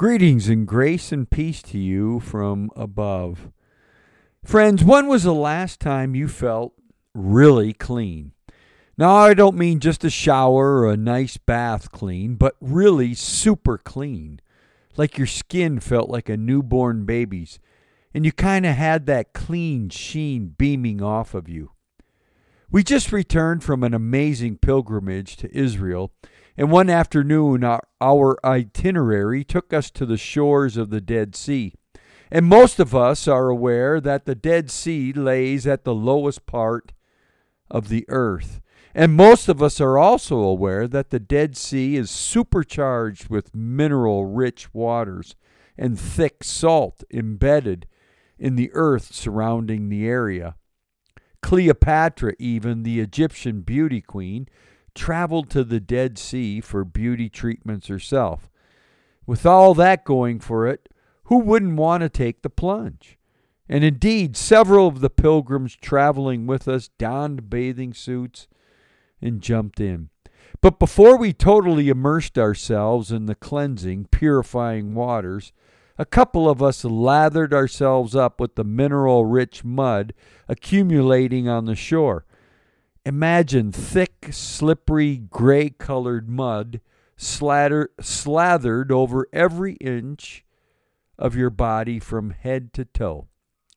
Greetings and grace and peace to you from above. Friends, when was the last time you felt really clean? Now, I don't mean just a shower or a nice bath clean, but really super clean. Like your skin felt like a newborn baby's, and you kind of had that clean sheen beaming off of you. We just returned from an amazing pilgrimage to Israel and one afternoon, our, our itinerary took us to the shores of the Dead Sea. And most of us are aware that the Dead Sea lays at the lowest part of the earth. And most of us are also aware that the Dead Sea is supercharged with mineral rich waters and thick salt embedded in the earth surrounding the area. Cleopatra, even the Egyptian beauty queen, traveled to the Dead Sea for beauty treatments herself. With all that going for it, who wouldn't want to take the plunge? And indeed, several of the pilgrims traveling with us donned bathing suits and jumped in. But before we totally immersed ourselves in the cleansing, purifying waters, a couple of us lathered ourselves up with the mineral rich mud accumulating on the shore. Imagine thick, slippery, gray colored mud slathered over every inch of your body from head to toe.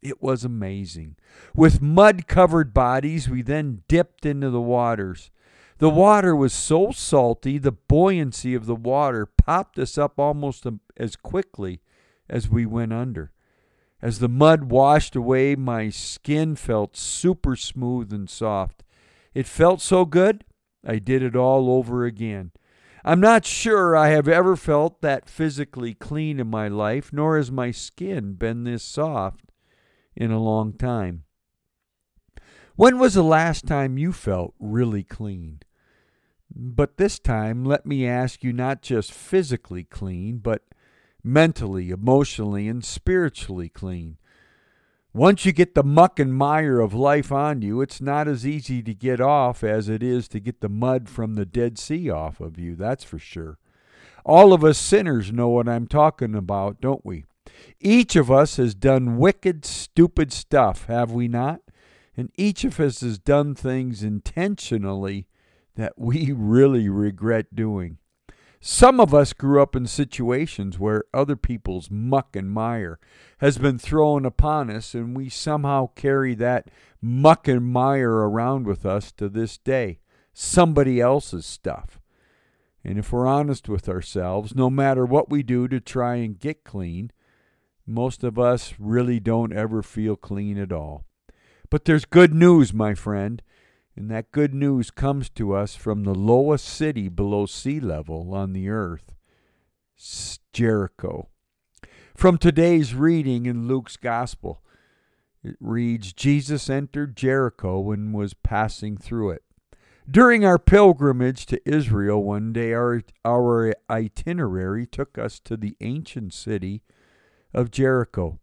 It was amazing. With mud covered bodies, we then dipped into the waters. The water was so salty, the buoyancy of the water popped us up almost as quickly as we went under. As the mud washed away, my skin felt super smooth and soft. It felt so good, I did it all over again. I'm not sure I have ever felt that physically clean in my life, nor has my skin been this soft in a long time. When was the last time you felt really clean? But this time, let me ask you not just physically clean, but mentally, emotionally, and spiritually clean. Once you get the muck and mire of life on you, it's not as easy to get off as it is to get the mud from the Dead Sea off of you, that's for sure. All of us sinners know what I'm talking about, don't we? Each of us has done wicked, stupid stuff, have we not? And each of us has done things intentionally that we really regret doing. Some of us grew up in situations where other people's muck and mire has been thrown upon us, and we somehow carry that muck and mire around with us to this day. Somebody else's stuff. And if we're honest with ourselves, no matter what we do to try and get clean, most of us really don't ever feel clean at all. But there's good news, my friend. And that good news comes to us from the lowest city below sea level on the earth, Jericho. From today's reading in Luke's Gospel, it reads Jesus entered Jericho and was passing through it. During our pilgrimage to Israel one day, our, our itinerary took us to the ancient city of Jericho.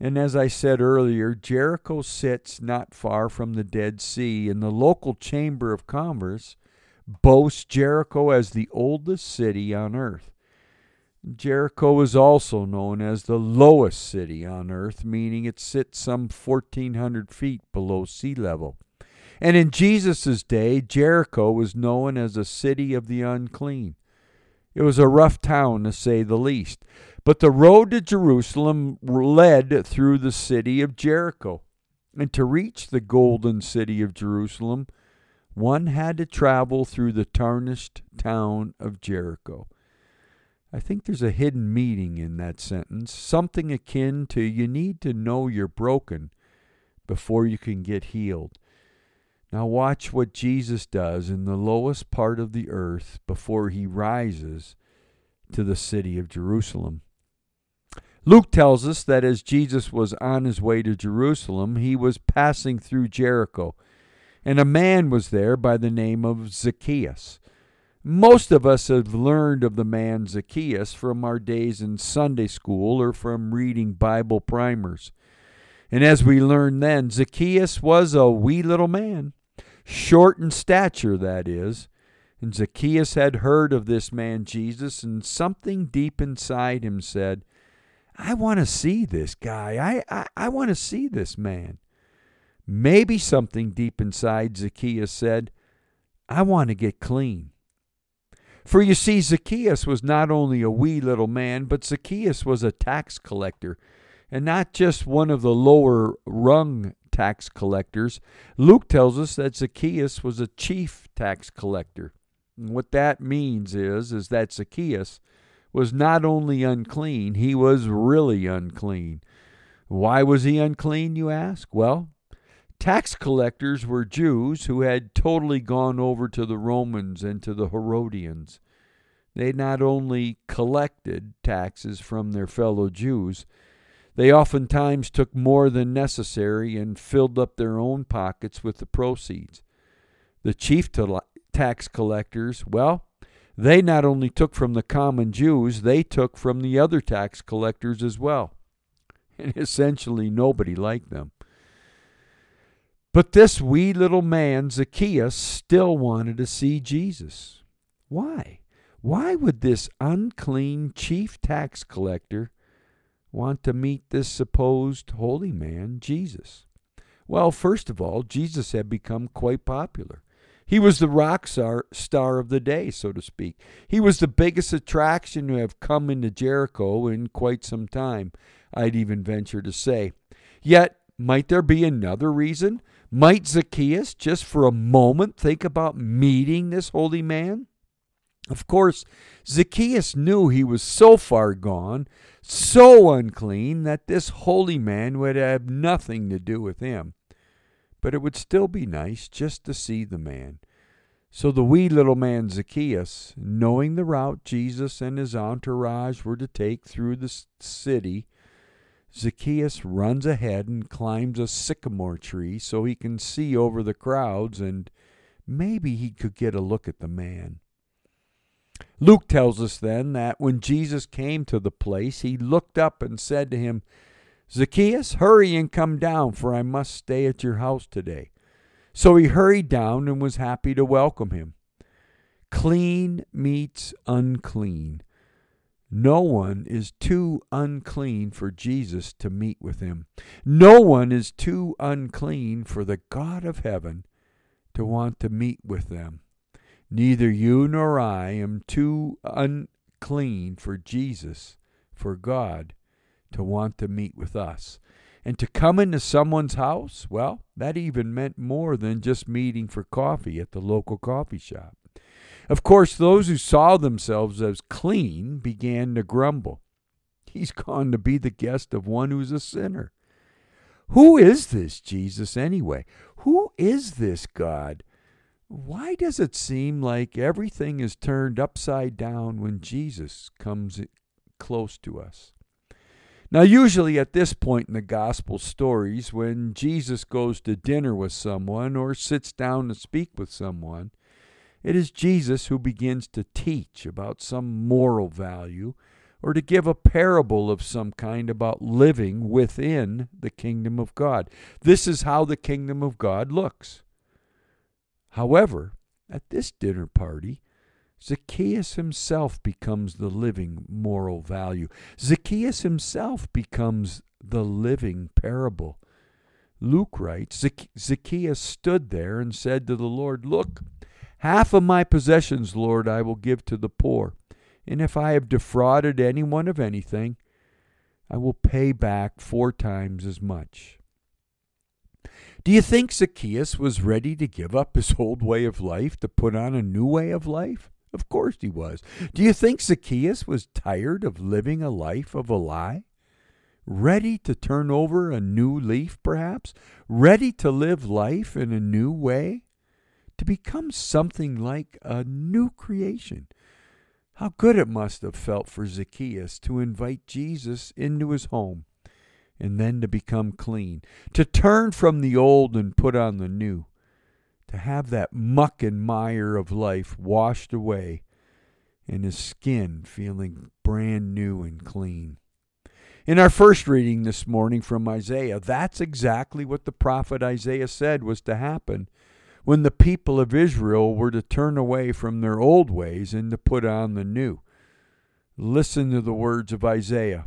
And as I said earlier, Jericho sits not far from the Dead Sea, and the local Chamber of Commerce boasts Jericho as the oldest city on earth. Jericho is also known as the lowest city on earth, meaning it sits some 1,400 feet below sea level. And in Jesus' day, Jericho was known as a city of the unclean. It was a rough town, to say the least. But the road to Jerusalem led through the city of Jericho. And to reach the golden city of Jerusalem, one had to travel through the tarnished town of Jericho. I think there's a hidden meaning in that sentence, something akin to you need to know you're broken before you can get healed. Now, watch what Jesus does in the lowest part of the earth before he rises to the city of Jerusalem. Luke tells us that as Jesus was on his way to Jerusalem, he was passing through Jericho, and a man was there by the name of Zacchaeus. Most of us have learned of the man Zacchaeus from our days in Sunday school or from reading Bible primers. And as we learned then, Zacchaeus was a wee little man, short in stature, that is, And Zacchaeus had heard of this man Jesus, and something deep inside him said, I want to see this guy. I, I, I want to see this man. Maybe something deep inside Zacchaeus said, I want to get clean. For you see, Zacchaeus was not only a wee little man, but Zacchaeus was a tax collector, and not just one of the lower rung tax collectors. Luke tells us that Zacchaeus was a chief tax collector. And what that means is, is that Zacchaeus was not only unclean, he was really unclean. Why was he unclean, you ask? Well, tax collectors were Jews who had totally gone over to the Romans and to the Herodians. They not only collected taxes from their fellow Jews, they oftentimes took more than necessary and filled up their own pockets with the proceeds. The chief tax collectors, well, they not only took from the common Jews, they took from the other tax collectors as well. And essentially, nobody liked them. But this wee little man, Zacchaeus, still wanted to see Jesus. Why? Why would this unclean chief tax collector want to meet this supposed holy man, Jesus? Well, first of all, Jesus had become quite popular. He was the rock star, star of the day, so to speak. He was the biggest attraction to have come into Jericho in quite some time, I'd even venture to say. Yet, might there be another reason? Might Zacchaeus, just for a moment, think about meeting this holy man? Of course, Zacchaeus knew he was so far gone, so unclean, that this holy man would have nothing to do with him but it would still be nice just to see the man. So the wee little man Zacchaeus, knowing the route Jesus and his entourage were to take through the city, Zacchaeus runs ahead and climbs a sycamore tree so he can see over the crowds and maybe he could get a look at the man. Luke tells us then that when Jesus came to the place, he looked up and said to him, Zacchaeus, hurry and come down, for I must stay at your house today. So he hurried down and was happy to welcome him. Clean meets unclean. No one is too unclean for Jesus to meet with him. No one is too unclean for the God of heaven to want to meet with them. Neither you nor I am too unclean for Jesus, for God to want to meet with us. And to come into someone's house, well, that even meant more than just meeting for coffee at the local coffee shop. Of course, those who saw themselves as clean began to grumble. He's gone to be the guest of one who's a sinner. Who is this Jesus anyway? Who is this God? Why does it seem like everything is turned upside down when Jesus comes close to us? Now, usually at this point in the gospel stories, when Jesus goes to dinner with someone or sits down to speak with someone, it is Jesus who begins to teach about some moral value or to give a parable of some kind about living within the kingdom of God. This is how the kingdom of God looks. However, at this dinner party, Zacchaeus himself becomes the living moral value. Zacchaeus himself becomes the living parable. Luke writes Zacchaeus stood there and said to the Lord, Look, half of my possessions, Lord, I will give to the poor. And if I have defrauded anyone of anything, I will pay back four times as much. Do you think Zacchaeus was ready to give up his old way of life to put on a new way of life? Of course he was. Do you think Zacchaeus was tired of living a life of a lie? Ready to turn over a new leaf, perhaps? Ready to live life in a new way? To become something like a new creation? How good it must have felt for Zacchaeus to invite Jesus into his home and then to become clean, to turn from the old and put on the new to have that muck and mire of life washed away and his skin feeling brand new and clean. In our first reading this morning from Isaiah, that's exactly what the prophet Isaiah said was to happen when the people of Israel were to turn away from their old ways and to put on the new. Listen to the words of Isaiah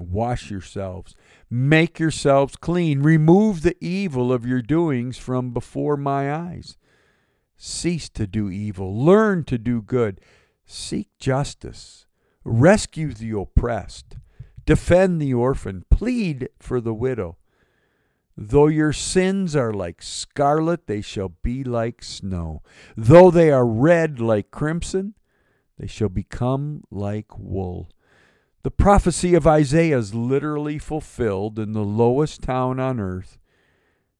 Wash yourselves, make yourselves clean, remove the evil of your doings from before my eyes. Cease to do evil, learn to do good, seek justice, rescue the oppressed, defend the orphan, plead for the widow. Though your sins are like scarlet, they shall be like snow. Though they are red like crimson, they shall become like wool. The prophecy of Isaiah is literally fulfilled in the lowest town on earth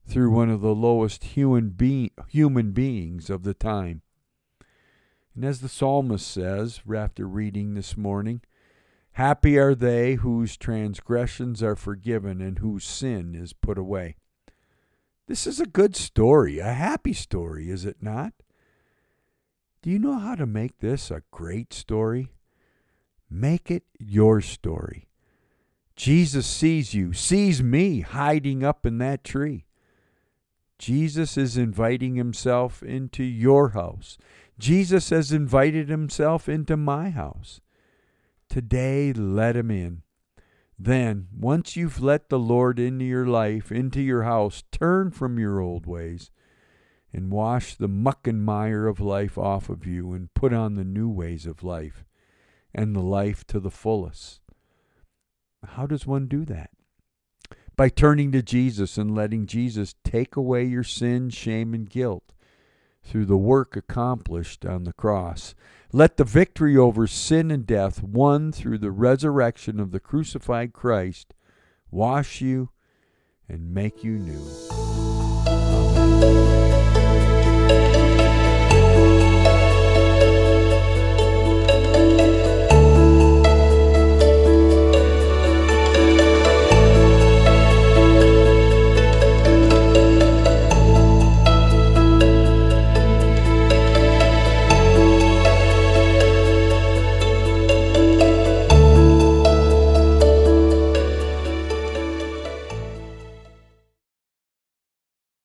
through one of the lowest human, be- human beings of the time. And as the psalmist says, after reading this morning, Happy are they whose transgressions are forgiven and whose sin is put away. This is a good story, a happy story, is it not? Do you know how to make this a great story? Make it your story. Jesus sees you, sees me hiding up in that tree. Jesus is inviting himself into your house. Jesus has invited himself into my house. Today, let him in. Then, once you've let the Lord into your life, into your house, turn from your old ways and wash the muck and mire of life off of you and put on the new ways of life and the life to the fullest. How does one do that? By turning to Jesus and letting Jesus take away your sin, shame, and guilt through the work accomplished on the cross. Let the victory over sin and death, won through the resurrection of the crucified Christ, wash you and make you new.